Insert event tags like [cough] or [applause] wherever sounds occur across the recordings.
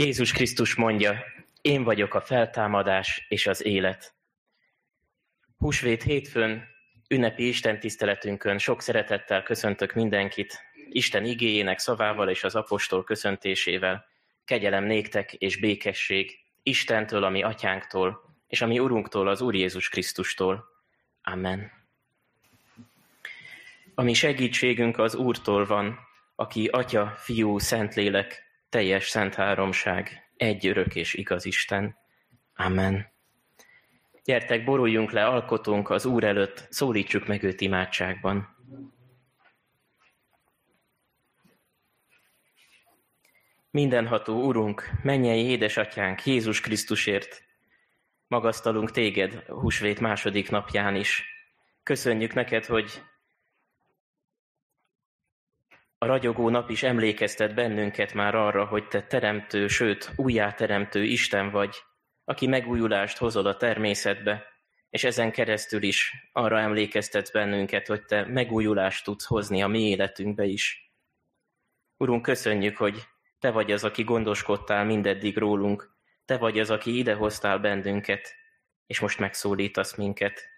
Jézus Krisztus mondja, én vagyok a feltámadás és az élet. Húsvét hétfőn, ünnepi Isten tiszteletünkön sok szeretettel köszöntök mindenkit, Isten igéjének szavával és az apostol köszöntésével. Kegyelem néktek és békesség Istentől, ami atyánktól, és ami Urunktól, az Úr Jézus Krisztustól. Amen. Ami segítségünk az Úrtól van, aki Atya, Fiú, Szentlélek, teljes szent háromság, egy örök és igaz Isten. Amen. Gyertek, boruljunk le alkotunk az Úr előtt, szólítsuk meg őt imádságban. Mindenható Urunk, mennyei édesatyánk, Jézus Krisztusért, magasztalunk téged húsvét második napján is. Köszönjük neked, hogy a ragyogó nap is emlékeztet bennünket már arra, hogy te teremtő, sőt, újjáteremtő Isten vagy, aki megújulást hozol a természetbe, és ezen keresztül is arra emlékeztet bennünket, hogy te megújulást tudsz hozni a mi életünkbe is. Urunk, köszönjük, hogy te vagy az, aki gondoskodtál mindeddig rólunk, te vagy az, aki idehoztál bennünket, és most megszólítasz minket.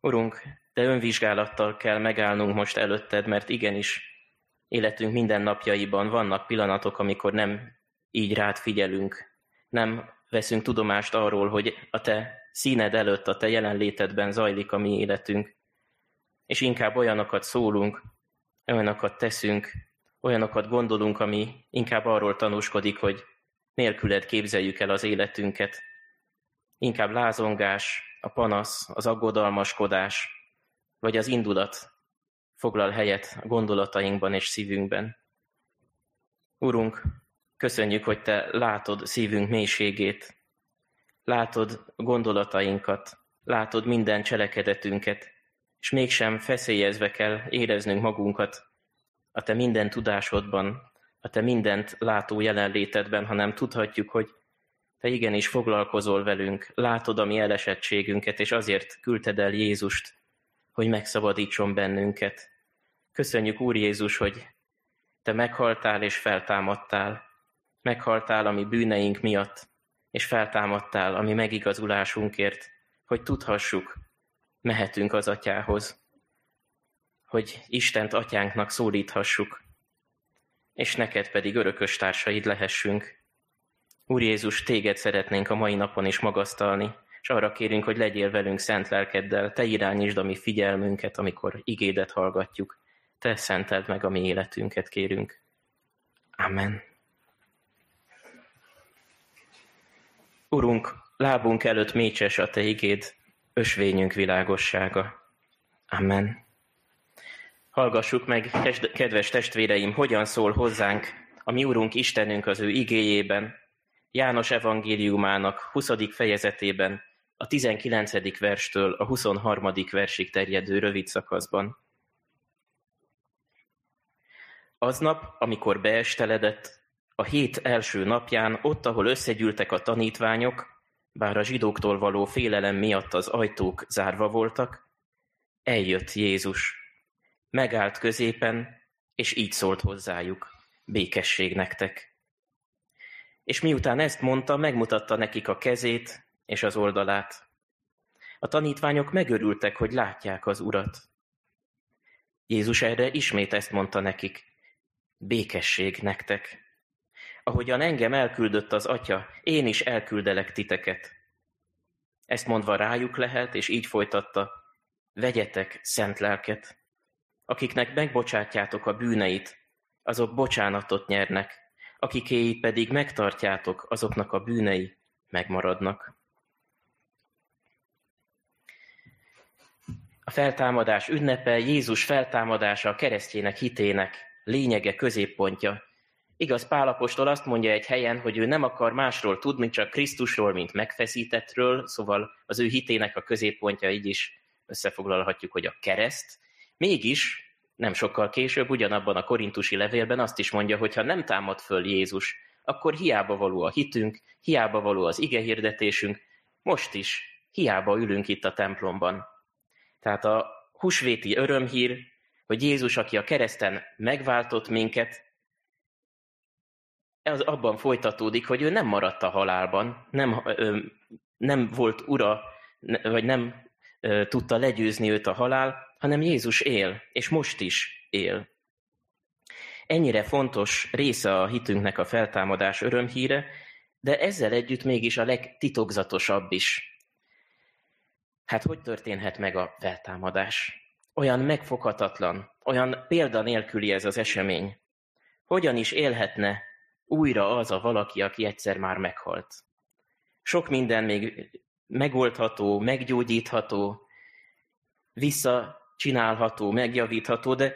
Urunk, de önvizsgálattal kell megállnunk most előtted, mert igenis életünk minden napjaiban vannak pillanatok, amikor nem így rád figyelünk, nem veszünk tudomást arról, hogy a te színed előtt, a te jelenlétedben zajlik a mi életünk, és inkább olyanokat szólunk, olyanokat teszünk, olyanokat gondolunk, ami inkább arról tanúskodik, hogy nélküled képzeljük el az életünket. Inkább lázongás, a panasz, az aggodalmaskodás, vagy az indulat foglal helyet a gondolatainkban és szívünkben. Urunk, köszönjük, hogy Te látod szívünk mélységét, látod gondolatainkat, látod minden cselekedetünket, és mégsem feszélyezve kell éreznünk magunkat a Te minden tudásodban, a Te mindent látó jelenlétedben, hanem tudhatjuk, hogy Te igenis foglalkozol velünk, látod a mi elesettségünket, és azért küldted el Jézust, hogy megszabadítson bennünket. Köszönjük, Úr Jézus, hogy Te meghaltál és feltámadtál. Meghaltál a mi bűneink miatt, és feltámadtál a mi megigazulásunkért, hogy tudhassuk, mehetünk az Atyához, hogy Istent Atyánknak szólíthassuk, és neked pedig örökös társaid lehessünk. Úr Jézus, téged szeretnénk a mai napon is magasztalni, és arra kérünk, hogy legyél velünk szent lelkeddel, te irányítsd a mi figyelmünket, amikor igédet hallgatjuk. Te szenteld meg a mi életünket, kérünk. Amen. Urunk, lábunk előtt mécses a Te igéd, ösvényünk világossága. Amen. Hallgassuk meg, kedves testvéreim, hogyan szól hozzánk a mi Urunk Istenünk az ő igéjében, János evangéliumának 20. fejezetében, a 19. verstől a 23. versig terjedő rövid szakaszban. Aznap, amikor beesteledett, a hét első napján, ott, ahol összegyűltek a tanítványok, bár a zsidóktól való félelem miatt az ajtók zárva voltak, eljött Jézus. Megállt középen, és így szólt hozzájuk, békesség nektek. És miután ezt mondta, megmutatta nekik a kezét és az oldalát. A tanítványok megörültek, hogy látják az urat. Jézus erre ismét ezt mondta nekik, békesség nektek. Ahogyan engem elküldött az atya, én is elküldelek titeket. Ezt mondva rájuk lehet, és így folytatta, vegyetek szent lelket. Akiknek megbocsátjátok a bűneit, azok bocsánatot nyernek, akikéit pedig megtartjátok, azoknak a bűnei megmaradnak. A feltámadás ünnepe Jézus feltámadása a keresztjének hitének lényege, középpontja. Igaz, Pálapostól azt mondja egy helyen, hogy ő nem akar másról tudni, csak Krisztusról, mint megfeszítettről, szóval az ő hitének a középpontja így is összefoglalhatjuk, hogy a kereszt. Mégis nem sokkal később, ugyanabban a korintusi levélben azt is mondja, hogy ha nem támad föl Jézus, akkor hiába való a hitünk, hiába való az ige hirdetésünk, most is hiába ülünk itt a templomban. Tehát a husvéti örömhír hogy Jézus, aki a kereszten megváltott minket, ez abban folytatódik, hogy ő nem maradt a halálban, nem, nem volt ura, vagy nem tudta legyőzni őt a halál, hanem Jézus él, és most is él. Ennyire fontos része a hitünknek a feltámadás örömhíre, de ezzel együtt mégis a legtitokzatosabb is. Hát hogy történhet meg a feltámadás? Olyan megfoghatatlan, olyan példa nélküli ez az esemény. Hogyan is élhetne újra az a valaki, aki egyszer már meghalt? Sok minden még megoldható, meggyógyítható, visszacsinálható, megjavítható, de,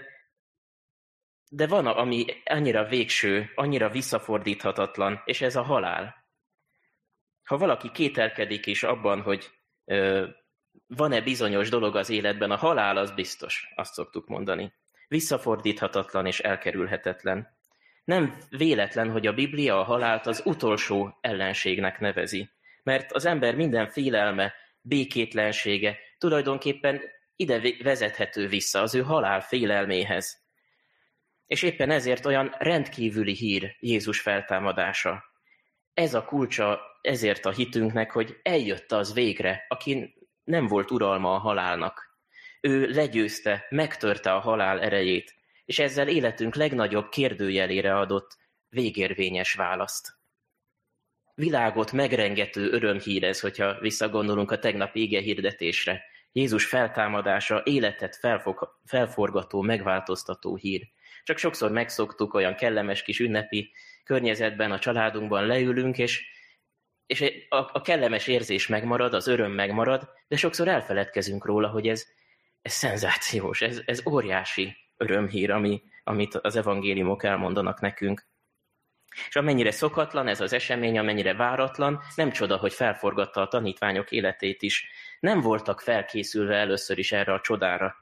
de van, ami annyira végső, annyira visszafordíthatatlan, és ez a halál. Ha valaki kételkedik is abban, hogy ö, van-e bizonyos dolog az életben, a halál az biztos, azt szoktuk mondani. Visszafordíthatatlan és elkerülhetetlen. Nem véletlen, hogy a Biblia a halált az utolsó ellenségnek nevezi. Mert az ember minden félelme, békétlensége tulajdonképpen ide vezethető vissza az ő halál félelméhez. És éppen ezért olyan rendkívüli hír Jézus feltámadása. Ez a kulcsa ezért a hitünknek, hogy eljött az végre, aki nem volt uralma a halálnak. Ő legyőzte, megtörte a halál erejét, és ezzel életünk legnagyobb kérdőjelére adott végérvényes választ. Világot megrengető örömhír ez, hogyha visszagondolunk a tegnapi ége hirdetésre. Jézus feltámadása, életet felfog, felforgató, megváltoztató hír. Csak sokszor megszoktuk olyan kellemes kis ünnepi környezetben, a családunkban leülünk, és, és a, a kellemes érzés megmarad, az öröm megmarad, de sokszor elfeledkezünk róla, hogy ez, ez szenzációs, ez, ez óriási örömhír, ami, amit az evangéliumok elmondanak nekünk. És amennyire szokatlan ez az esemény, amennyire váratlan, nem csoda, hogy felforgatta a tanítványok életét is. Nem voltak felkészülve először is erre a csodára.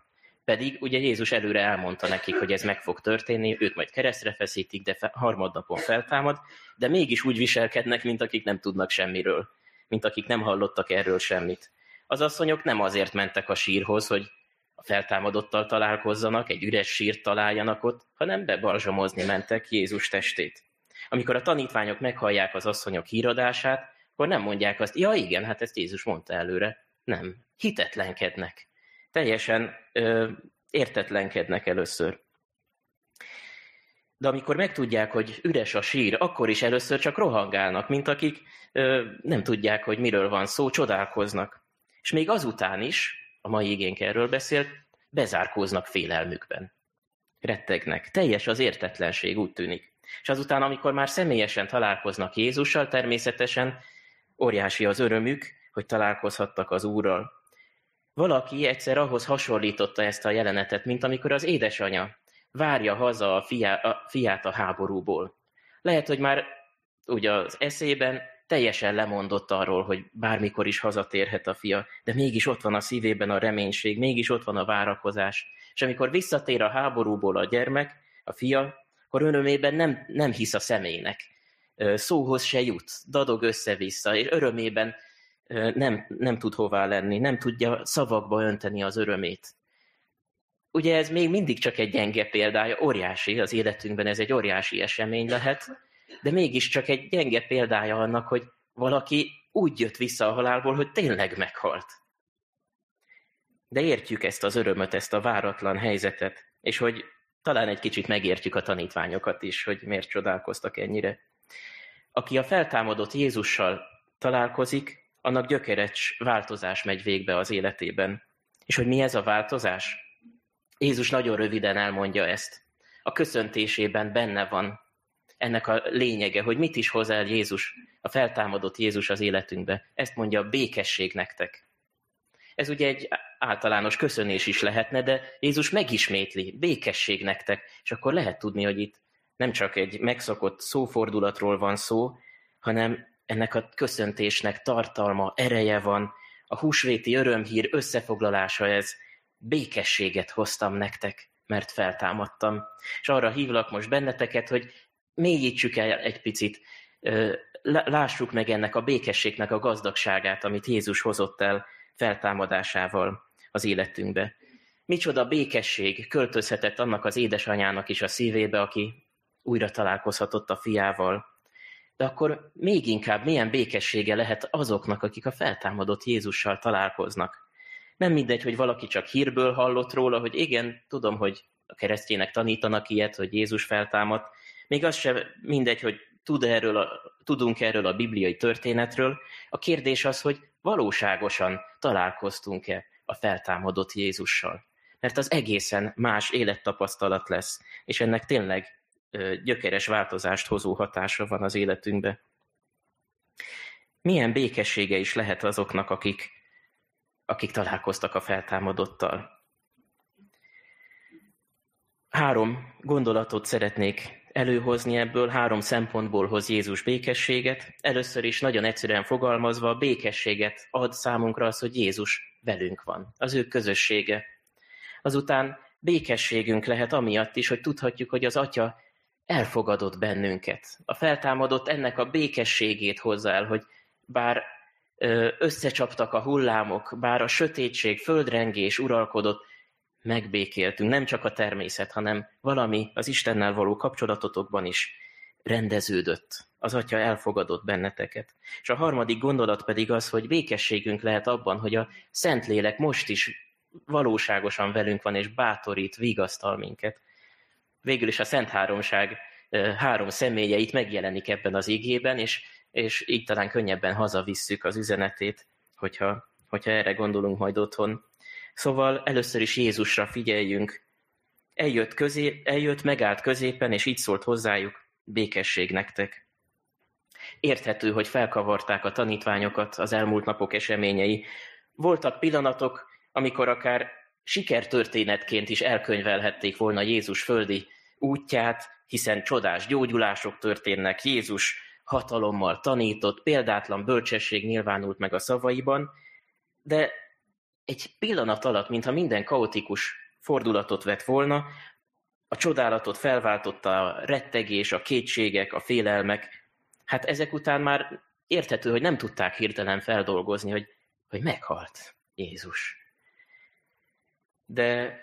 Pedig ugye Jézus előre elmondta nekik, hogy ez meg fog történni, őt majd keresztre feszítik, de harmadnapon feltámad, de mégis úgy viselkednek, mint akik nem tudnak semmiről, mint akik nem hallottak erről semmit. Az asszonyok nem azért mentek a sírhoz, hogy a feltámadottal találkozzanak, egy üres sírt találjanak ott, hanem bebalzsamozni mentek Jézus testét. Amikor a tanítványok meghallják az asszonyok híradását, akkor nem mondják azt, ja igen, hát ezt Jézus mondta előre. Nem, hitetlenkednek. Teljesen ö, értetlenkednek először. De amikor megtudják, hogy üres a sír, akkor is először csak rohangálnak, mint akik ö, nem tudják, hogy miről van szó, csodálkoznak. És még azután is, a mai igénk erről beszél, bezárkóznak félelmükben. Rettegnek. Teljes az értetlenség, úgy tűnik. És azután, amikor már személyesen találkoznak Jézussal, természetesen óriási az örömük, hogy találkozhattak az Úrral. Valaki egyszer ahhoz hasonlította ezt a jelenetet, mint amikor az édesanya várja haza a, fiá, a fiát a háborúból. Lehet, hogy már ugye az eszében teljesen lemondott arról, hogy bármikor is hazatérhet a fia, de mégis ott van a szívében a reménység, mégis ott van a várakozás. És amikor visszatér a háborúból a gyermek, a fia, akkor örömében nem, nem hisz a személynek. Szóhoz se jut, dadog össze-vissza, és örömében nem, nem tud hová lenni, nem tudja szavakba önteni az örömét. Ugye ez még mindig csak egy gyenge példája, óriási az életünkben, ez egy óriási esemény lehet, de mégiscsak egy gyenge példája annak, hogy valaki úgy jött vissza a halálból, hogy tényleg meghalt. De értjük ezt az örömöt, ezt a váratlan helyzetet, és hogy talán egy kicsit megértjük a tanítványokat is, hogy miért csodálkoztak ennyire. Aki a feltámadott Jézussal találkozik, annak gyökeres változás megy végbe az életében. És hogy mi ez a változás? Jézus nagyon röviden elmondja ezt. A köszöntésében benne van ennek a lényege, hogy mit is hoz el Jézus, a feltámadott Jézus az életünkbe. Ezt mondja, békesség nektek. Ez ugye egy általános köszönés is lehetne, de Jézus megismétli, békesség nektek, és akkor lehet tudni, hogy itt nem csak egy megszokott szófordulatról van szó, hanem ennek a köszöntésnek tartalma, ereje van, a húsvéti örömhír összefoglalása ez, békességet hoztam nektek, mert feltámadtam. És arra hívlak most benneteket, hogy mélyítsük el egy picit, lássuk meg ennek a békességnek a gazdagságát, amit Jézus hozott el feltámadásával az életünkbe. Micsoda békesség költözhetett annak az édesanyának is a szívébe, aki újra találkozhatott a fiával. De akkor még inkább milyen békessége lehet azoknak, akik a feltámadott Jézussal találkoznak. Nem mindegy, hogy valaki csak hírből hallott róla, hogy igen, tudom, hogy a keresztjének tanítanak ilyet, hogy Jézus feltámadt. Még az sem mindegy, hogy tud erről a, tudunk erről a bibliai történetről. A kérdés az, hogy valóságosan találkoztunk-e a feltámadott Jézussal. Mert az egészen más élettapasztalat lesz, és ennek tényleg gyökeres változást hozó hatása van az életünkbe. Milyen békessége is lehet azoknak, akik, akik találkoztak a feltámadottal. Három gondolatot szeretnék előhozni ebből, három szempontból hoz Jézus békességet. Először is nagyon egyszerűen fogalmazva, békességet ad számunkra az, hogy Jézus velünk van, az ő közössége. Azután békességünk lehet amiatt is, hogy tudhatjuk, hogy az Atya elfogadott bennünket. A feltámadott ennek a békességét hozzá el, hogy bár összecsaptak a hullámok, bár a sötétség, földrengés uralkodott, megbékéltünk, nem csak a természet, hanem valami az Istennel való kapcsolatotokban is rendeződött. Az Atya elfogadott benneteket. És a harmadik gondolat pedig az, hogy békességünk lehet abban, hogy a Szentlélek most is valóságosan velünk van, és bátorít, vigasztal minket. Végül is a Szent Háromság három személyeit megjelenik ebben az igében, és, és így talán könnyebben hazavisszük az üzenetét, hogyha, hogyha erre gondolunk majd otthon. Szóval először is Jézusra figyeljünk. Eljött, közé, eljött, megállt középen, és így szólt hozzájuk, békesség nektek. Érthető, hogy felkavarták a tanítványokat az elmúlt napok eseményei. Voltak pillanatok, amikor akár sikertörténetként is elkönyvelhették volna Jézus földi útját, hiszen csodás gyógyulások történnek, Jézus hatalommal tanított, példátlan bölcsesség nyilvánult meg a szavaiban, de egy pillanat alatt, mintha minden kaotikus fordulatot vett volna, a csodálatot felváltotta a rettegés, a kétségek, a félelmek. Hát ezek után már érthető, hogy nem tudták hirtelen feldolgozni, hogy, hogy meghalt Jézus. De,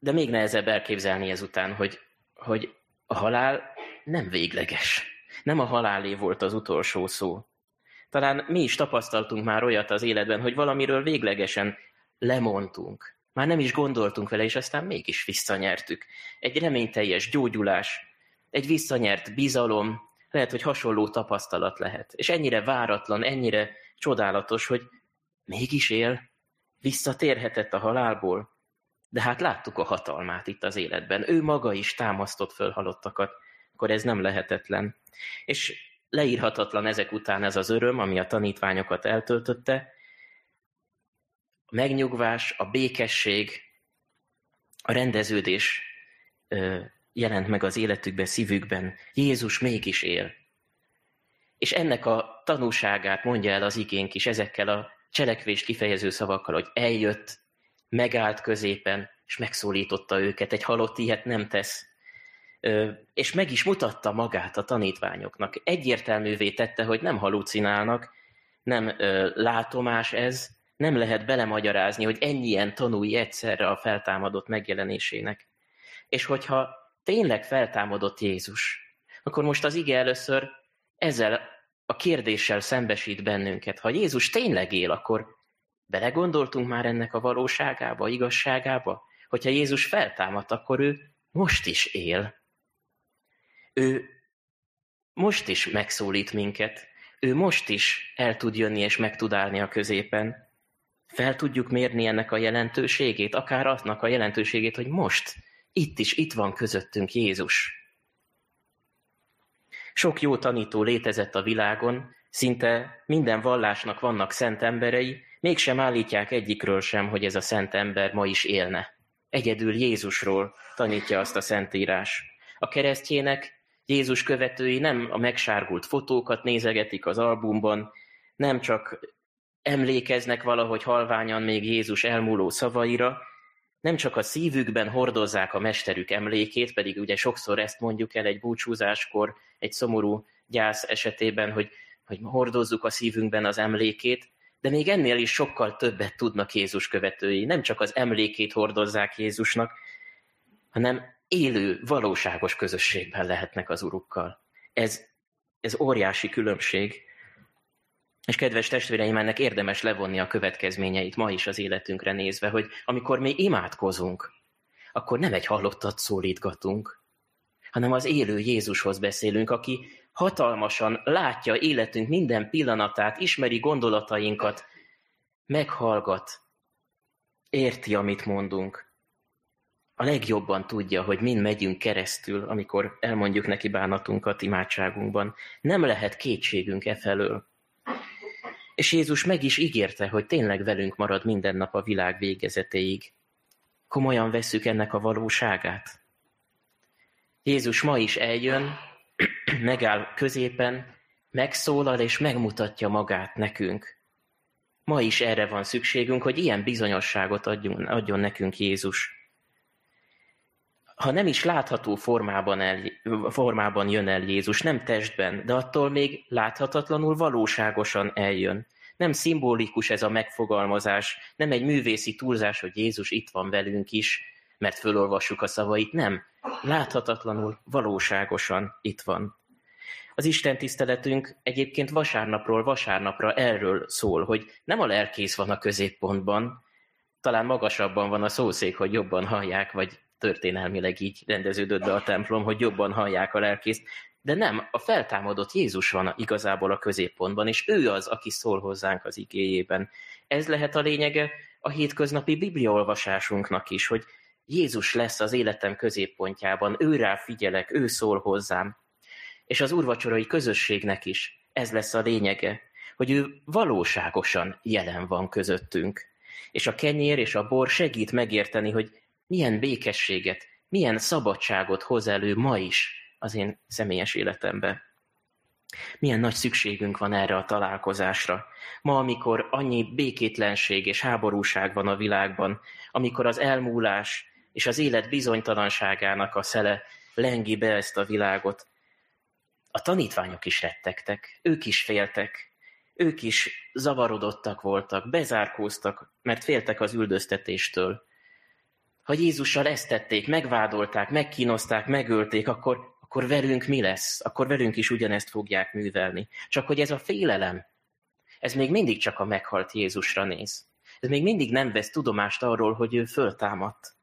de még nehezebb elképzelni ezután, hogy, hogy a halál nem végleges. Nem a halálé volt az utolsó szó. Talán mi is tapasztaltunk már olyat az életben, hogy valamiről véglegesen lemondtunk. Már nem is gondoltunk vele, és aztán mégis visszanyertük. Egy reményteljes gyógyulás, egy visszanyert bizalom, lehet, hogy hasonló tapasztalat lehet. És ennyire váratlan, ennyire csodálatos, hogy mégis él, visszatérhetett a halálból. De hát láttuk a hatalmát itt az életben. Ő maga is támasztott föl halottakat, akkor ez nem lehetetlen. És leírhatatlan ezek után ez az öröm, ami a tanítványokat eltöltötte, a megnyugvás, a békesség, a rendeződés jelent meg az életükben, szívükben. Jézus mégis él. És ennek a tanúságát mondja el az igénk is ezekkel a cselekvést kifejező szavakkal, hogy eljött, megállt középen, és megszólította őket. Egy halott ilyet nem tesz és meg is mutatta magát a tanítványoknak. Egyértelművé tette, hogy nem halucinálnak, nem látomás ez, nem lehet belemagyarázni, hogy ennyien tanulj egyszerre a feltámadott megjelenésének. És hogyha tényleg feltámadott Jézus, akkor most az ige először ezzel a kérdéssel szembesít bennünket. Ha Jézus tényleg él, akkor belegondoltunk már ennek a valóságába, igazságába? Hogyha Jézus feltámadt, akkor ő most is él. Ő most is megszólít minket, ő most is el tud jönni és meg tud állni a középen. Fel tudjuk mérni ennek a jelentőségét, akár aznak a jelentőségét, hogy most, itt is, itt van közöttünk Jézus. Sok jó tanító létezett a világon, szinte minden vallásnak vannak szent emberei, mégsem állítják egyikről sem, hogy ez a szent ember ma is élne. Egyedül Jézusról tanítja azt a szentírás. A keresztjének Jézus követői nem a megsárgult fotókat nézegetik az albumban, nem csak emlékeznek valahogy halványan még Jézus elmúló szavaira, nem csak a szívükben hordozzák a mesterük emlékét, pedig ugye sokszor ezt mondjuk el egy búcsúzáskor, egy szomorú gyász esetében, hogy, hogy hordozzuk a szívünkben az emlékét, de még ennél is sokkal többet tudnak Jézus követői. Nem csak az emlékét hordozzák Jézusnak, hanem élő, valóságos közösségben lehetnek az urukkal. Ez Ez óriási különbség. És kedves testvéreim, ennek érdemes levonni a következményeit ma is az életünkre nézve, hogy amikor mi imádkozunk, akkor nem egy halottat szólítgatunk, hanem az élő Jézushoz beszélünk, aki hatalmasan látja életünk minden pillanatát, ismeri gondolatainkat, meghallgat, érti, amit mondunk. A legjobban tudja, hogy mind megyünk keresztül, amikor elmondjuk neki bánatunkat imádságunkban. Nem lehet kétségünk e felől. És Jézus meg is ígérte, hogy tényleg velünk marad minden nap a világ végezetéig. Komolyan vesszük ennek a valóságát? Jézus ma is eljön, [clears throat] megáll középen, megszólal és megmutatja magát nekünk. Ma is erre van szükségünk, hogy ilyen bizonyosságot adjon, adjon nekünk Jézus. Ha nem is látható formában, el, formában jön el Jézus, nem testben, de attól még láthatatlanul valóságosan eljön. Nem szimbolikus ez a megfogalmazás, nem egy művészi túlzás, hogy Jézus itt van velünk is, mert fölolvassuk a szavait, nem. Láthatatlanul, valóságosan itt van. Az Isten tiszteletünk egyébként vasárnapról vasárnapra erről szól, hogy nem a lelkész van a középpontban, talán magasabban van a szószék, hogy jobban hallják, vagy történelmileg így rendeződött be a templom, hogy jobban hallják a lelkészt, de nem, a feltámadott Jézus van igazából a középpontban, és ő az, aki szól hozzánk az igéjében. Ez lehet a lényege a hétköznapi bibliaolvasásunknak is, hogy Jézus lesz az életem középpontjában, őrá figyelek, ő szól hozzám. És az úrvacsorai közösségnek is ez lesz a lényege, hogy ő valóságosan jelen van közöttünk. És a kenyér és a bor segít megérteni, hogy milyen békességet, milyen szabadságot hoz elő ma is az én személyes életembe. Milyen nagy szükségünk van erre a találkozásra. Ma, amikor annyi békétlenség és háborúság van a világban, amikor az elmúlás és az élet bizonytalanságának a szele lengi be ezt a világot, a tanítványok is rettegtek, ők is féltek, ők is zavarodottak voltak, bezárkóztak, mert féltek az üldöztetéstől. Ha Jézussal ezt tették, megvádolták, megkínozták, megölték, akkor, akkor velünk mi lesz? Akkor velünk is ugyanezt fogják művelni. Csak hogy ez a félelem, ez még mindig csak a meghalt Jézusra néz. Ez még mindig nem vesz tudomást arról, hogy ő föltámadt.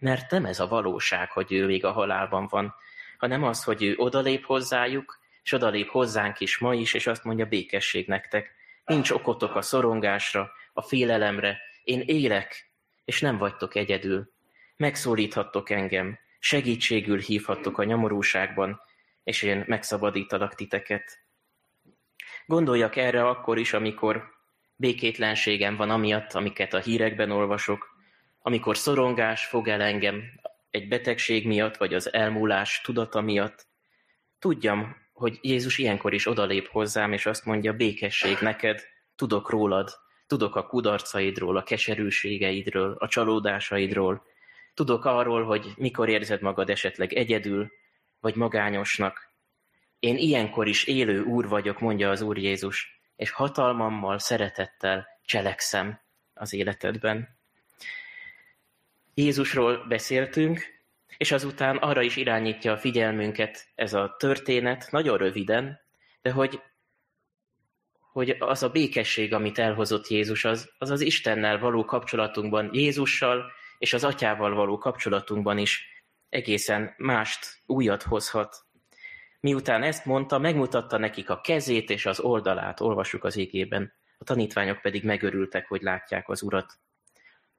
Mert nem ez a valóság, hogy ő még a halálban van, hanem az, hogy ő odalép hozzájuk, és odalép hozzánk is ma is, és azt mondja békesség nektek. Nincs okotok a szorongásra, a félelemre. Én élek, és nem vagytok egyedül. Megszólíthattok engem, segítségül hívhattok a nyomorúságban, és én megszabadítalak titeket. Gondoljak erre akkor is, amikor békétlenségem van amiatt, amiket a hírekben olvasok, amikor szorongás fog el engem egy betegség miatt, vagy az elmúlás tudata miatt, tudjam, hogy Jézus ilyenkor is odalép hozzám, és azt mondja, békesség neked, tudok rólad, tudok a kudarcaidról, a keserűségeidről, a csalódásaidról, tudok arról, hogy mikor érzed magad esetleg egyedül, vagy magányosnak. Én ilyenkor is élő úr vagyok, mondja az Úr Jézus, és hatalmammal, szeretettel cselekszem az életedben. Jézusról beszéltünk, és azután arra is irányítja a figyelmünket ez a történet, nagyon röviden, de hogy, hogy az a békesség, amit elhozott Jézus, az, az az Istennel való kapcsolatunkban, Jézussal és az Atyával való kapcsolatunkban is egészen mást, újat hozhat. Miután ezt mondta, megmutatta nekik a kezét és az oldalát, olvassuk az égében. A tanítványok pedig megörültek, hogy látják az Urat.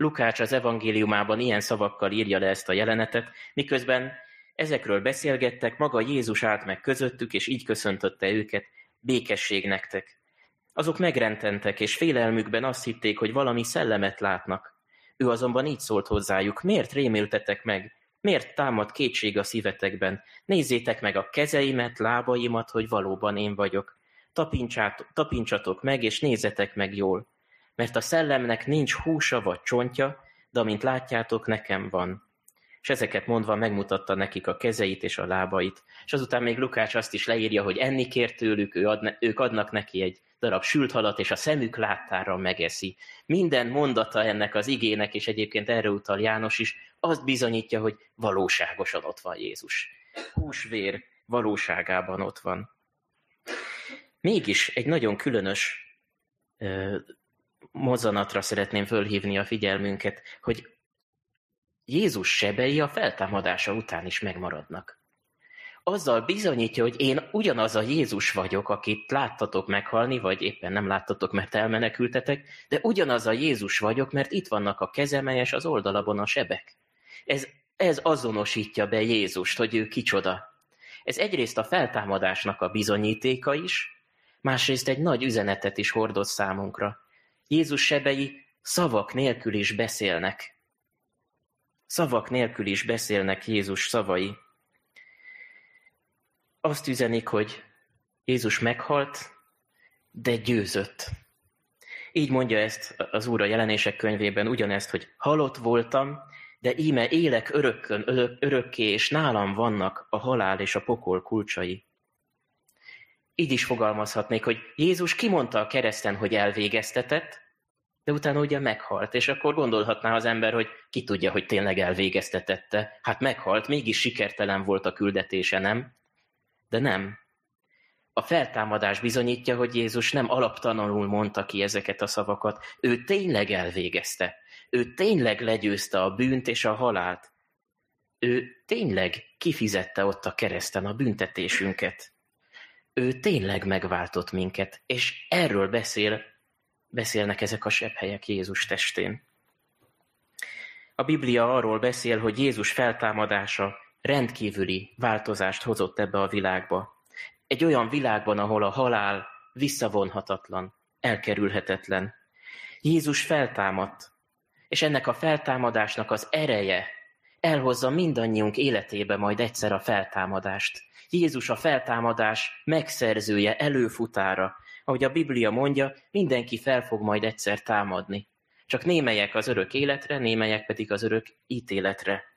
Lukács az evangéliumában ilyen szavakkal írja le ezt a jelenetet, miközben ezekről beszélgettek, maga Jézus állt meg közöttük, és így köszöntötte őket, békesség nektek. Azok megrententek, és félelmükben azt hitték, hogy valami szellemet látnak. Ő azonban így szólt hozzájuk, miért rémültetek meg? Miért támad kétség a szívetekben? Nézzétek meg a kezeimet, lábaimat, hogy valóban én vagyok. Tapincsatok meg, és nézzetek meg jól mert a szellemnek nincs húsa vagy csontja, de amint látjátok, nekem van. És ezeket mondva megmutatta nekik a kezeit és a lábait. És azután még Lukács azt is leírja, hogy enni kért tőlük, ő adne, ők adnak neki egy darab sült halat, és a szemük láttára megeszi. Minden mondata ennek az igének, és egyébként erre utal János is, azt bizonyítja, hogy valóságosan ott van Jézus. Húsvér, valóságában ott van. Mégis egy nagyon különös mozzanatra szeretném fölhívni a figyelmünket, hogy Jézus sebei a feltámadása után is megmaradnak. Azzal bizonyítja, hogy én ugyanaz a Jézus vagyok, akit láttatok meghalni, vagy éppen nem láttatok, mert elmenekültetek, de ugyanaz a Jézus vagyok, mert itt vannak a kezemen az oldalabon a sebek. Ez, ez azonosítja be Jézust, hogy ő kicsoda. Ez egyrészt a feltámadásnak a bizonyítéka is, másrészt egy nagy üzenetet is hordoz számunkra. Jézus sebei szavak nélkül is beszélnek. Szavak nélkül is beszélnek Jézus szavai. Azt üzenik, hogy Jézus meghalt, de győzött. Így mondja ezt az Úr a jelenések könyvében ugyanezt, hogy halott voltam, de íme élek örökkön, örök, örökké, és nálam vannak a halál és a pokol kulcsai. Így is fogalmazhatnék, hogy Jézus kimondta a kereszten, hogy elvégeztetett, de utána ugye meghalt, és akkor gondolhatná az ember, hogy ki tudja, hogy tényleg elvégeztetette. Hát meghalt, mégis sikertelen volt a küldetése, nem? De nem. A feltámadás bizonyítja, hogy Jézus nem alaptalanul mondta ki ezeket a szavakat. Ő tényleg elvégezte. Ő tényleg legyőzte a bűnt és a halált. Ő tényleg kifizette ott a kereszten a büntetésünket. Ő tényleg megváltott minket, és erről beszél, beszélnek ezek a sebhelyek Jézus testén. A Biblia arról beszél, hogy Jézus feltámadása rendkívüli változást hozott ebbe a világba. Egy olyan világban, ahol a halál visszavonhatatlan, elkerülhetetlen. Jézus feltámadt, és ennek a feltámadásnak az ereje elhozza mindannyiunk életébe majd egyszer a feltámadást. Jézus a feltámadás megszerzője, előfutára. Ahogy a Biblia mondja, mindenki fel fog majd egyszer támadni. Csak némelyek az örök életre, némelyek pedig az örök ítéletre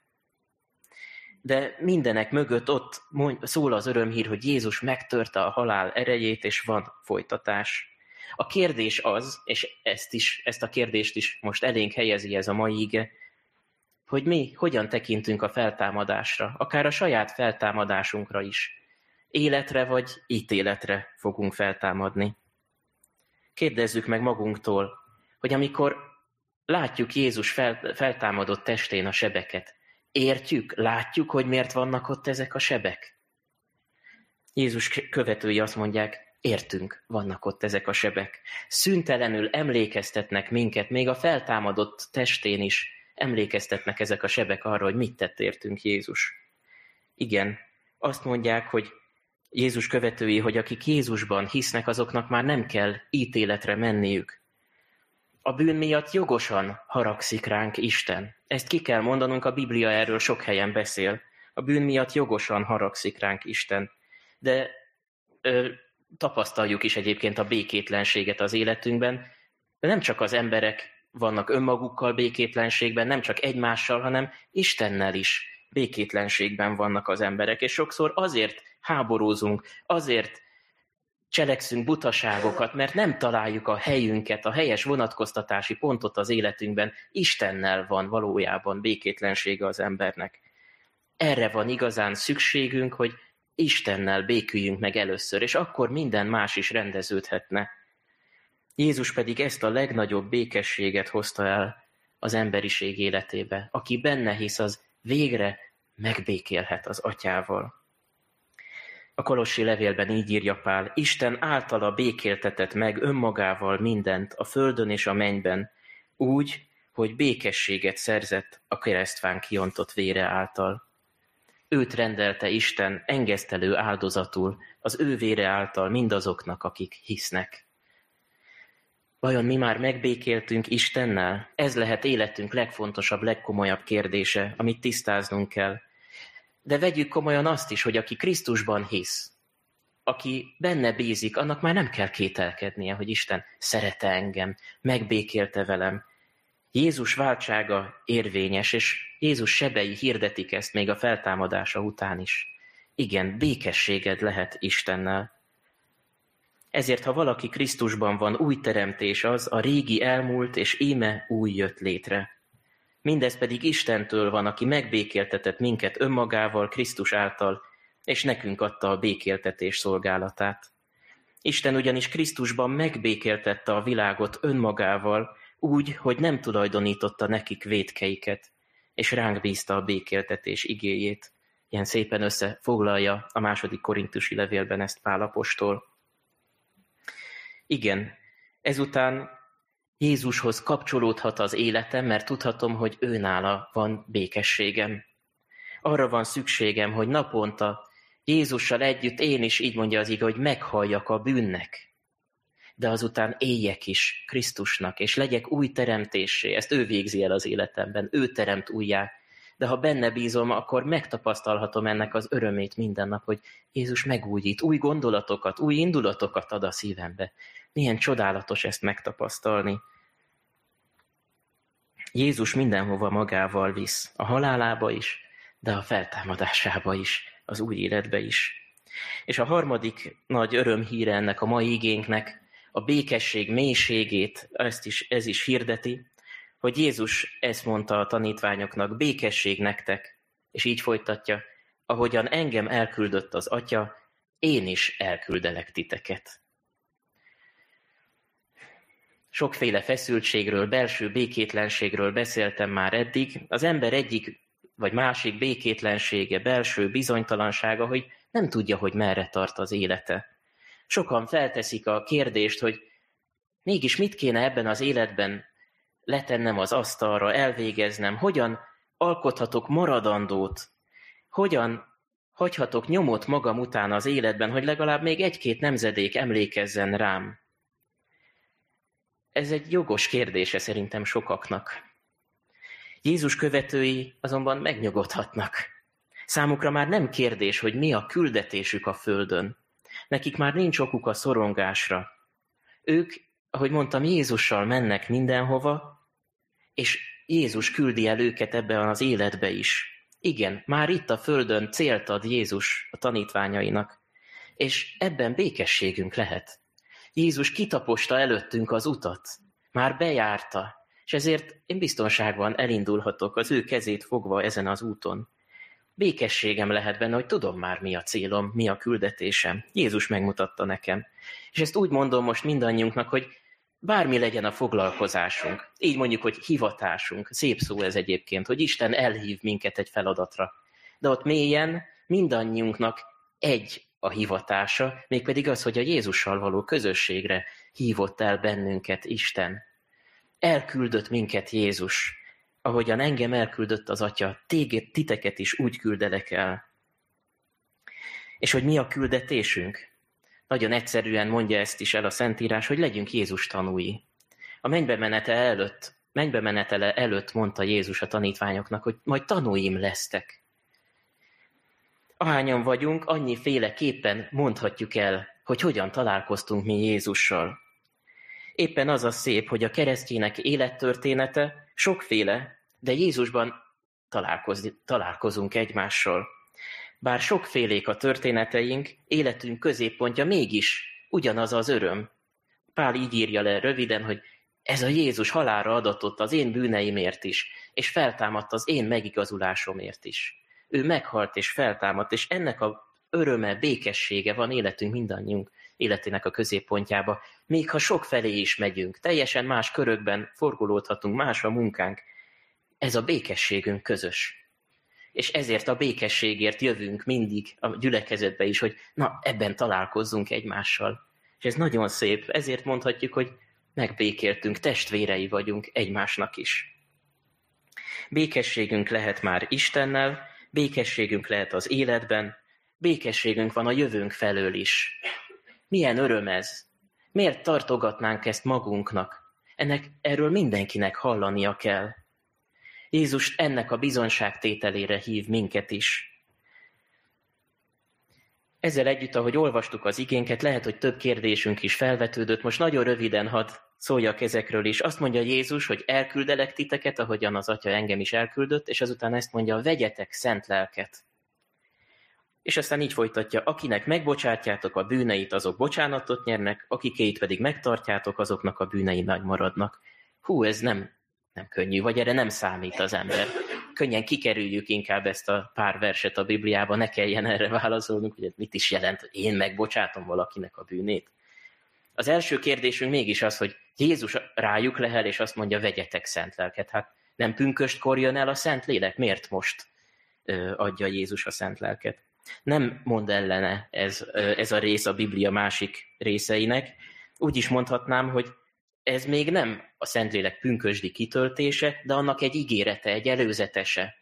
de mindenek mögött ott szól az örömhír, hogy Jézus megtörte a halál erejét, és van folytatás. A kérdés az, és ezt, is, ezt a kérdést is most elénk helyezi ez a mai ige, hogy mi hogyan tekintünk a feltámadásra, akár a saját feltámadásunkra is. Életre vagy ítéletre fogunk feltámadni. Kérdezzük meg magunktól, hogy amikor látjuk Jézus fel, feltámadott testén a sebeket, Értjük, látjuk, hogy miért vannak ott ezek a sebek? Jézus követői azt mondják, értünk, vannak ott ezek a sebek. Szüntelenül emlékeztetnek minket, még a feltámadott testén is emlékeztetnek ezek a sebek arra, hogy mit tett értünk Jézus. Igen, azt mondják, hogy Jézus követői, hogy akik Jézusban hisznek, azoknak már nem kell ítéletre menniük, a bűn miatt jogosan haragszik ránk Isten. Ezt ki kell mondanunk, a Biblia erről sok helyen beszél. A bűn miatt jogosan haragszik ránk Isten. De ö, tapasztaljuk is egyébként a békétlenséget az életünkben. De nem csak az emberek vannak önmagukkal békétlenségben, nem csak egymással, hanem Istennel is békétlenségben vannak az emberek, és sokszor azért háborúzunk, azért cselekszünk butaságokat, mert nem találjuk a helyünket, a helyes vonatkoztatási pontot az életünkben. Istennel van valójában békétlensége az embernek. Erre van igazán szükségünk, hogy Istennel béküljünk meg először, és akkor minden más is rendeződhetne. Jézus pedig ezt a legnagyobb békességet hozta el az emberiség életébe. Aki benne hisz, az végre megbékélhet az atyával. A Kolossi levélben így írja Pál, Isten általa békéltetett meg önmagával mindent a földön és a mennyben, úgy, hogy békességet szerzett a keresztfán kiontott vére által. Őt rendelte Isten engesztelő áldozatul, az ő vére által mindazoknak, akik hisznek. Vajon mi már megbékéltünk Istennel? Ez lehet életünk legfontosabb, legkomolyabb kérdése, amit tisztáznunk kell – de vegyük komolyan azt is, hogy aki Krisztusban hisz, aki benne bízik, annak már nem kell kételkednie, hogy Isten szerete engem, megbékélte velem. Jézus váltsága érvényes, és Jézus sebei hirdetik ezt még a feltámadása után is. Igen, békességed lehet Istennel. Ezért, ha valaki Krisztusban van, új teremtés az, a régi elmúlt, és íme új jött létre. Mindez pedig Istentől van, aki megbékéltetett minket önmagával, Krisztus által, és nekünk adta a békéltetés szolgálatát. Isten ugyanis Krisztusban megbékéltette a világot önmagával, úgy, hogy nem tulajdonította nekik védkeiket, és ránk bízta a békéltetés igéjét. Ilyen szépen összefoglalja a második korintusi levélben ezt Pálapostól. Igen, ezután Jézushoz kapcsolódhat az életem, mert tudhatom, hogy ő nála van békességem. Arra van szükségem, hogy naponta Jézussal együtt én is, így mondja az ige, hogy meghalljak a bűnnek. De azután éljek is Krisztusnak, és legyek új teremtésé. Ezt ő végzi el az életemben, ő teremt újjá. De ha benne bízom, akkor megtapasztalhatom ennek az örömét minden nap, hogy Jézus megújít, új gondolatokat, új indulatokat ad a szívembe. Milyen csodálatos ezt megtapasztalni. Jézus mindenhova magával visz, a halálába is, de a feltámadásába is az új életbe is. És a harmadik nagy örömhíre ennek a mai igénknek, a békesség mélységét, ezt is, ez is hirdeti, hogy Jézus ezt mondta a tanítványoknak, békesség nektek, és így folytatja, ahogyan engem elküldött az Atya, én is elküldelek titeket. Sokféle feszültségről, belső békétlenségről beszéltem már eddig. Az ember egyik vagy másik békétlensége, belső bizonytalansága, hogy nem tudja, hogy merre tart az élete. Sokan felteszik a kérdést, hogy mégis mit kéne ebben az életben letennem az asztalra, elvégeznem, hogyan alkothatok maradandót, hogyan hagyhatok nyomot magam után az életben, hogy legalább még egy-két nemzedék emlékezzen rám. Ez egy jogos kérdése szerintem sokaknak. Jézus követői azonban megnyugodhatnak. Számukra már nem kérdés, hogy mi a küldetésük a földön. Nekik már nincs okuk a szorongásra. Ők, ahogy mondtam, Jézussal mennek mindenhova, és Jézus küldi el őket ebben az életbe is. Igen, már itt a földön célt ad Jézus a tanítványainak, és ebben békességünk lehet. Jézus kitaposta előttünk az utat, már bejárta, és ezért én biztonságban elindulhatok az ő kezét fogva ezen az úton. Békességem lehet benne, hogy tudom már mi a célom, mi a küldetésem. Jézus megmutatta nekem. És ezt úgy mondom most mindannyiunknak, hogy bármi legyen a foglalkozásunk, így mondjuk, hogy hivatásunk, szép szó ez egyébként, hogy Isten elhív minket egy feladatra. De ott mélyen mindannyiunknak egy a hivatása, mégpedig az, hogy a Jézussal való közösségre hívott el bennünket Isten. Elküldött minket Jézus, ahogyan engem elküldött az Atya, téged, titeket is úgy küldelek el. És hogy mi a küldetésünk? Nagyon egyszerűen mondja ezt is el a Szentírás, hogy legyünk Jézus tanúi. A mennybe menete előtt, mennybe menetele előtt mondta Jézus a tanítványoknak, hogy majd tanúim lesztek. Ahányan vagyunk, annyi féleképpen mondhatjuk el, hogy hogyan találkoztunk mi Jézussal. Éppen az a szép, hogy a keresztjének élettörténete sokféle, de Jézusban találkozunk egymással. Bár sokfélék a történeteink, életünk középpontja mégis ugyanaz az öröm. Pál így írja le röviden, hogy ez a Jézus halára adatott az én bűneimért is, és feltámadt az én megigazulásomért is. Ő meghalt és feltámadt, és ennek a öröme, békessége van életünk mindannyiunk életének a középpontjába, még ha sok felé is megyünk, teljesen más körökben forgolódhatunk, más a munkánk, ez a békességünk közös. És ezért a békességért jövünk mindig a gyülekezetbe is, hogy na, ebben találkozzunk egymással. És ez nagyon szép, ezért mondhatjuk, hogy megbékéltünk, testvérei vagyunk egymásnak is. Békességünk lehet már Istennel, békességünk lehet az életben, békességünk van a jövőnk felől is. Milyen öröm ez! Miért tartogatnánk ezt magunknak? Ennek, erről mindenkinek hallania kell. Jézus ennek a bizonságtételére hív minket is. Ezzel együtt, ahogy olvastuk az igénket, lehet, hogy több kérdésünk is felvetődött. Most nagyon röviden hadd szóljak ezekről is. Azt mondja Jézus, hogy elküldelek titeket, ahogyan az Atya engem is elküldött, és azután ezt mondja, vegyetek szent lelket. És aztán így folytatja, akinek megbocsátjátok a bűneit, azok bocsánatot nyernek, akikéit pedig megtartjátok, azoknak a bűnei megmaradnak. Hú, ez nem, nem könnyű, vagy erre nem számít az ember. könnyen kikerüljük inkább ezt a pár verset a Bibliába, ne kelljen erre válaszolnunk, hogy mit is jelent, hogy én megbocsátom valakinek a bűnét. Az első kérdésünk mégis az, hogy Jézus rájuk lehel, és azt mondja, vegyetek szent lelket. Hát nem pünköstkor jön el a szent lélek? Miért most adja Jézus a szent lelket? Nem mond ellene ez, ez a rész a Biblia másik részeinek. Úgy is mondhatnám, hogy ez még nem a Szentlélek pünkösdi kitöltése, de annak egy ígérete, egy előzetese.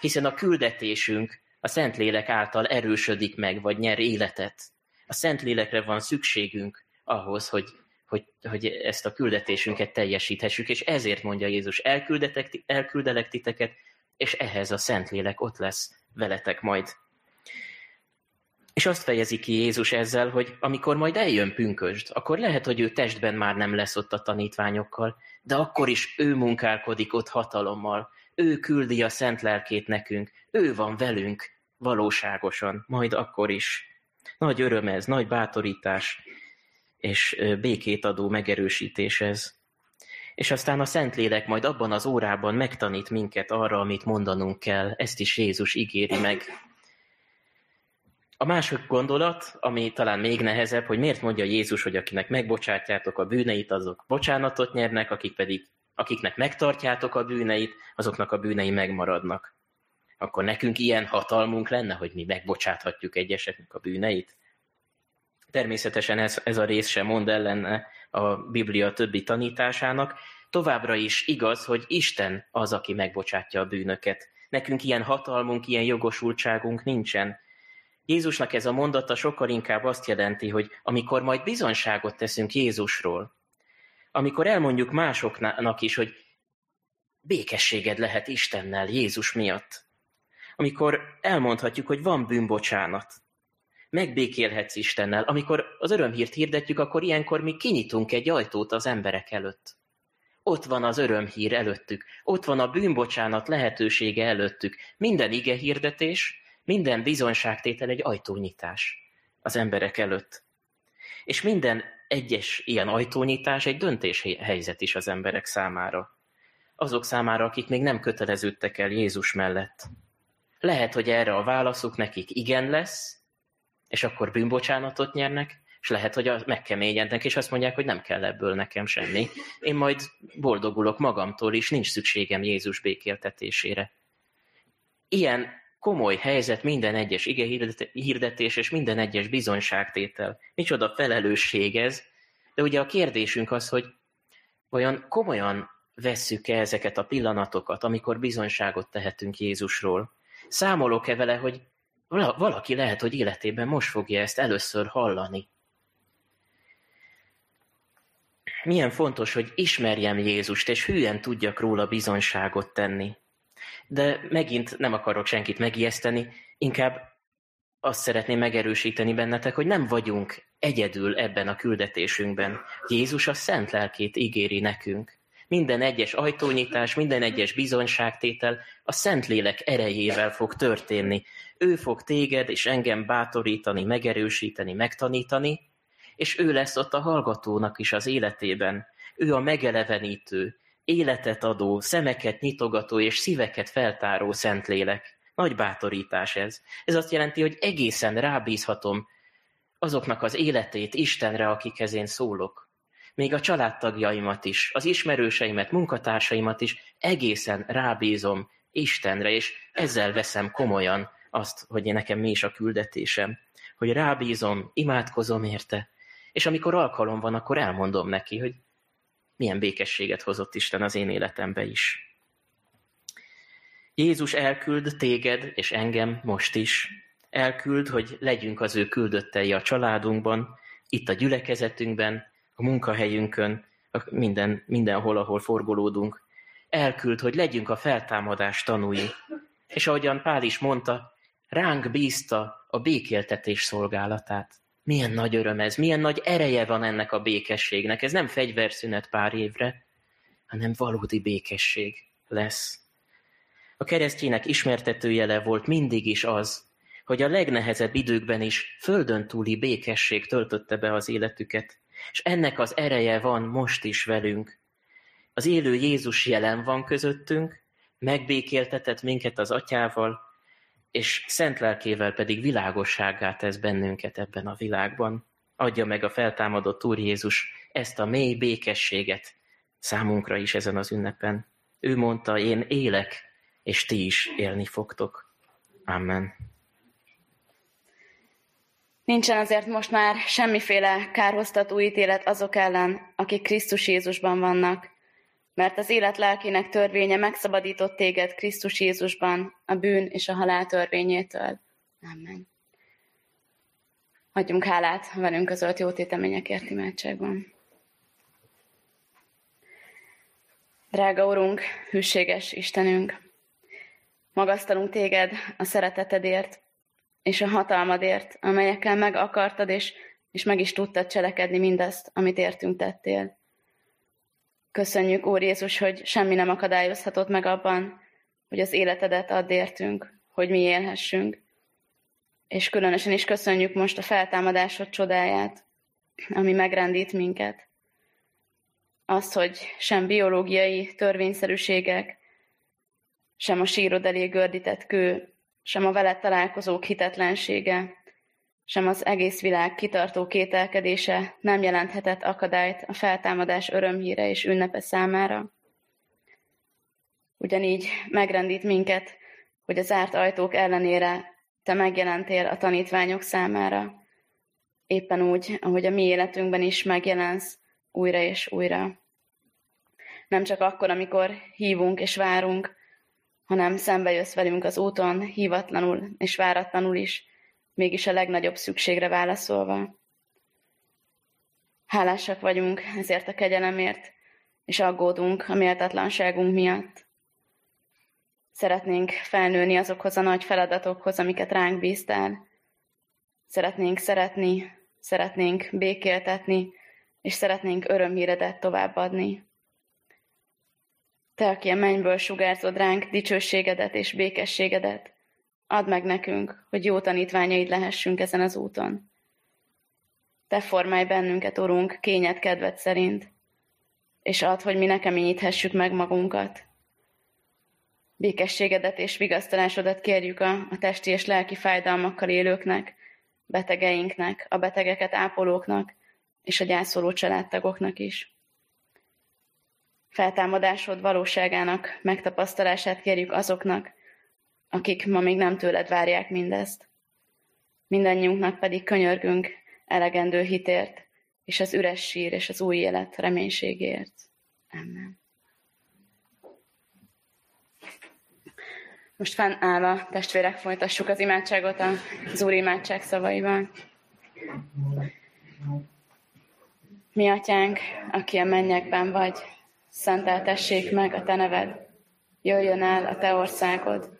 Hiszen a küldetésünk a Szentlélek által erősödik meg, vagy nyer életet. A Szentlélekre van szükségünk ahhoz, hogy, hogy, hogy ezt a küldetésünket teljesíthessük, és ezért mondja Jézus, elküldetek, elküldelek titeket, és ehhez a Szentlélek ott lesz veletek majd. És azt fejezi ki Jézus ezzel, hogy amikor majd eljön pünkösd, akkor lehet, hogy ő testben már nem lesz ott a tanítványokkal, de akkor is ő munkálkodik ott hatalommal, ő küldi a szent lelkét nekünk, ő van velünk valóságosan, majd akkor is. Nagy öröm ez, nagy bátorítás, és békét adó megerősítés ez. És aztán a Szentlélek majd abban az órában megtanít minket arra, amit mondanunk kell, ezt is Jézus ígéri meg. A másik gondolat, ami talán még nehezebb, hogy miért mondja Jézus, hogy akinek megbocsátjátok a bűneit, azok bocsánatot nyernek, akik pedig, akiknek megtartjátok a bűneit, azoknak a bűnei megmaradnak. Akkor nekünk ilyen hatalmunk lenne, hogy mi megbocsáthatjuk egyeseknek a bűneit? Természetesen ez, ez a rész sem mond ellene a Biblia többi tanításának. Továbbra is igaz, hogy Isten az, aki megbocsátja a bűnöket. Nekünk ilyen hatalmunk, ilyen jogosultságunk nincsen. Jézusnak ez a mondata sokkal inkább azt jelenti, hogy amikor majd bizonságot teszünk Jézusról, amikor elmondjuk másoknak is, hogy békességed lehet Istennel Jézus miatt, amikor elmondhatjuk, hogy van bűnbocsánat, megbékélhetsz Istennel. Amikor az örömhírt hirdetjük, akkor ilyenkor mi kinyitunk egy ajtót az emberek előtt. Ott van az örömhír előttük, ott van a bűnbocsánat lehetősége előttük. Minden ige hirdetés, minden bizonyságtétel egy ajtónyitás az emberek előtt. És minden egyes ilyen ajtónyitás egy döntéshelyzet is az emberek számára. Azok számára, akik még nem köteleződtek el Jézus mellett. Lehet, hogy erre a válaszuk nekik igen lesz, és akkor bűnbocsánatot nyernek, és lehet, hogy megkeményednek, és azt mondják, hogy nem kell ebből nekem semmi. Én majd boldogulok magamtól is, nincs szükségem Jézus békéltetésére. Ilyen komoly helyzet minden egyes ige hirdetés és minden egyes bizonyságtétel. Micsoda felelősség ez, de ugye a kérdésünk az, hogy olyan komolyan vesszük-e ezeket a pillanatokat, amikor bizonyságot tehetünk Jézusról. Számolok-e vele, hogy valaki lehet, hogy életében most fogja ezt először hallani. Milyen fontos, hogy ismerjem Jézust, és hülyen tudjak róla bizonyságot tenni. De megint nem akarok senkit megijeszteni, inkább azt szeretném megerősíteni bennetek, hogy nem vagyunk egyedül ebben a küldetésünkben. Jézus a szent lelkét ígéri nekünk. Minden egyes ajtónyitás, minden egyes bizonyságtétel a Szentlélek erejével fog történni. Ő fog téged és engem bátorítani, megerősíteni, megtanítani, és ő lesz ott a hallgatónak is az életében. Ő a megelevenítő, életet adó, szemeket nyitogató és szíveket feltáró Szentlélek. Nagy bátorítás ez. Ez azt jelenti, hogy egészen rábízhatom azoknak az életét Istenre, akikhez én szólok még a családtagjaimat is, az ismerőseimet, munkatársaimat is egészen rábízom Istenre, és ezzel veszem komolyan azt, hogy nekem mi is a küldetésem, hogy rábízom, imádkozom érte, és amikor alkalom van, akkor elmondom neki, hogy milyen békességet hozott Isten az én életembe is. Jézus elküld téged és engem most is. Elküld, hogy legyünk az ő küldöttei a családunkban, itt a gyülekezetünkben, a munkahelyünkön, minden, mindenhol, ahol forgolódunk. Elküld, hogy legyünk a feltámadás tanúi. És ahogyan Pál is mondta, ránk bízta a békéltetés szolgálatát. Milyen nagy öröm ez, milyen nagy ereje van ennek a békességnek. Ez nem fegyverszünet pár évre, hanem valódi békesség lesz. A keresztjének ismertetőjele volt mindig is az, hogy a legnehezebb időkben is földön túli békesség töltötte be az életüket. És ennek az ereje van most is velünk. Az élő Jézus jelen van közöttünk, megbékéltetett minket az atyával, és szent lelkével pedig világosságá tesz bennünket ebben a világban. Adja meg a feltámadott Úr Jézus ezt a mély békességet számunkra is ezen az ünnepen. Ő mondta, én élek, és ti is élni fogtok. Amen. Nincsen azért most már semmiféle kárhoztató ítélet azok ellen, akik Krisztus Jézusban vannak, mert az élet lelkének törvénye megszabadított téged Krisztus Jézusban a bűn és a halál törvényétől. Amen. Adjunk hálát velünk közölt jó téteményekért imádságban. Drága Urunk, hűséges Istenünk, magasztalunk téged a szeretetedért és a hatalmadért, amelyekkel meg akartad és, és meg is tudtad cselekedni mindazt, amit értünk tettél. Köszönjük, Úr Jézus, hogy semmi nem akadályozhatott meg abban, hogy az életedet add értünk, hogy mi élhessünk. És különösen is köszönjük most a feltámadásod csodáját, ami megrendít minket. Azt, hogy sem biológiai törvényszerűségek, sem a sírod elé gördített kő, sem a veled találkozók hitetlensége, sem az egész világ kitartó kételkedése nem jelenthetett akadályt a feltámadás örömhíre és ünnepe számára. Ugyanígy megrendít minket, hogy az zárt ajtók ellenére te megjelentél a tanítványok számára, éppen úgy, ahogy a mi életünkben is megjelensz újra és újra. Nem csak akkor, amikor hívunk és várunk, hanem szembe jössz velünk az úton, hívatlanul és váratlanul is, mégis a legnagyobb szükségre válaszolva. Hálásak vagyunk ezért a kegyelemért, és aggódunk a méltatlanságunk miatt. Szeretnénk felnőni azokhoz a nagy feladatokhoz, amiket ránk bíztál. Szeretnénk szeretni, szeretnénk békéltetni, és szeretnénk örömhíredet továbbadni. Te, aki a mennyből sugárzod ránk dicsőségedet és békességedet, Add meg nekünk, hogy jó tanítványaid lehessünk ezen az úton. Te formálj bennünket, Urunk, kényed kedved szerint, és add, hogy mi nekem keményíthessük meg magunkat. Békességedet és vigasztalásodat kérjük a, a testi és lelki fájdalmakkal élőknek, betegeinknek, a betegeket ápolóknak és a gyászoló családtagoknak is. Feltámadásod valóságának megtapasztalását kérjük azoknak, akik ma még nem tőled várják mindezt. Mindannyiunknak pedig könyörgünk elegendő hitért, és az üres sír és az új élet reménységért. Amen. Most fennállva, testvérek, folytassuk az imádságot az Úr imádság szavaival. Mi atyánk, aki a mennyekben vagy, szenteltessék meg a te neved, jöjjön el a te országod,